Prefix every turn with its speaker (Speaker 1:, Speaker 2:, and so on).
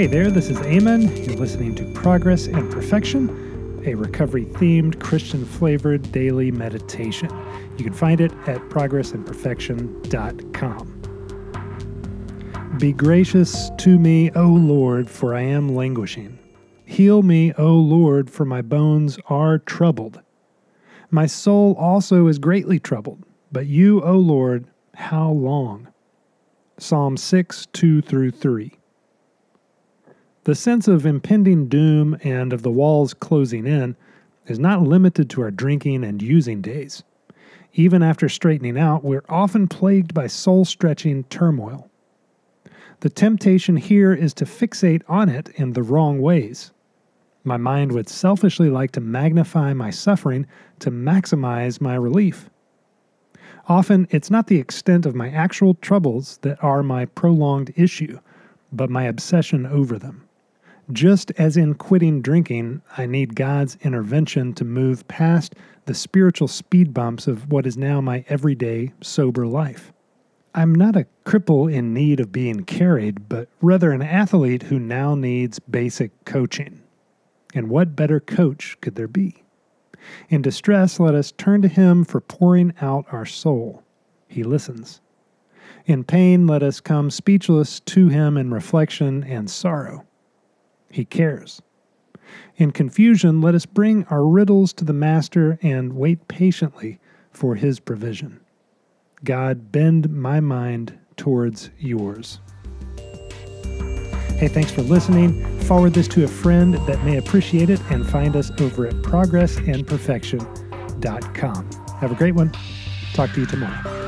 Speaker 1: Hey there, this is Amen. You're listening to Progress and Perfection, a recovery themed, Christian flavored daily meditation. You can find it at progressandperfection.com. Be gracious to me, O Lord, for I am languishing. Heal me, O Lord, for my bones are troubled. My soul also is greatly troubled, but you, O Lord, how long? Psalm 6 2 through 3. The sense of impending doom and of the walls closing in is not limited to our drinking and using days. Even after straightening out, we're often plagued by soul stretching turmoil. The temptation here is to fixate on it in the wrong ways. My mind would selfishly like to magnify my suffering to maximize my relief. Often, it's not the extent of my actual troubles that are my prolonged issue, but my obsession over them. Just as in quitting drinking, I need God's intervention to move past the spiritual speed bumps of what is now my everyday sober life. I'm not a cripple in need of being carried, but rather an athlete who now needs basic coaching. And what better coach could there be? In distress, let us turn to Him for pouring out our soul. He listens. In pain, let us come speechless to Him in reflection and sorrow. He cares. In confusion, let us bring our riddles to the Master and wait patiently for His provision. God, bend my mind towards yours. Hey, thanks for listening. Forward this to a friend that may appreciate it and find us over at progressandperfection.com. Have a great one. Talk to you tomorrow.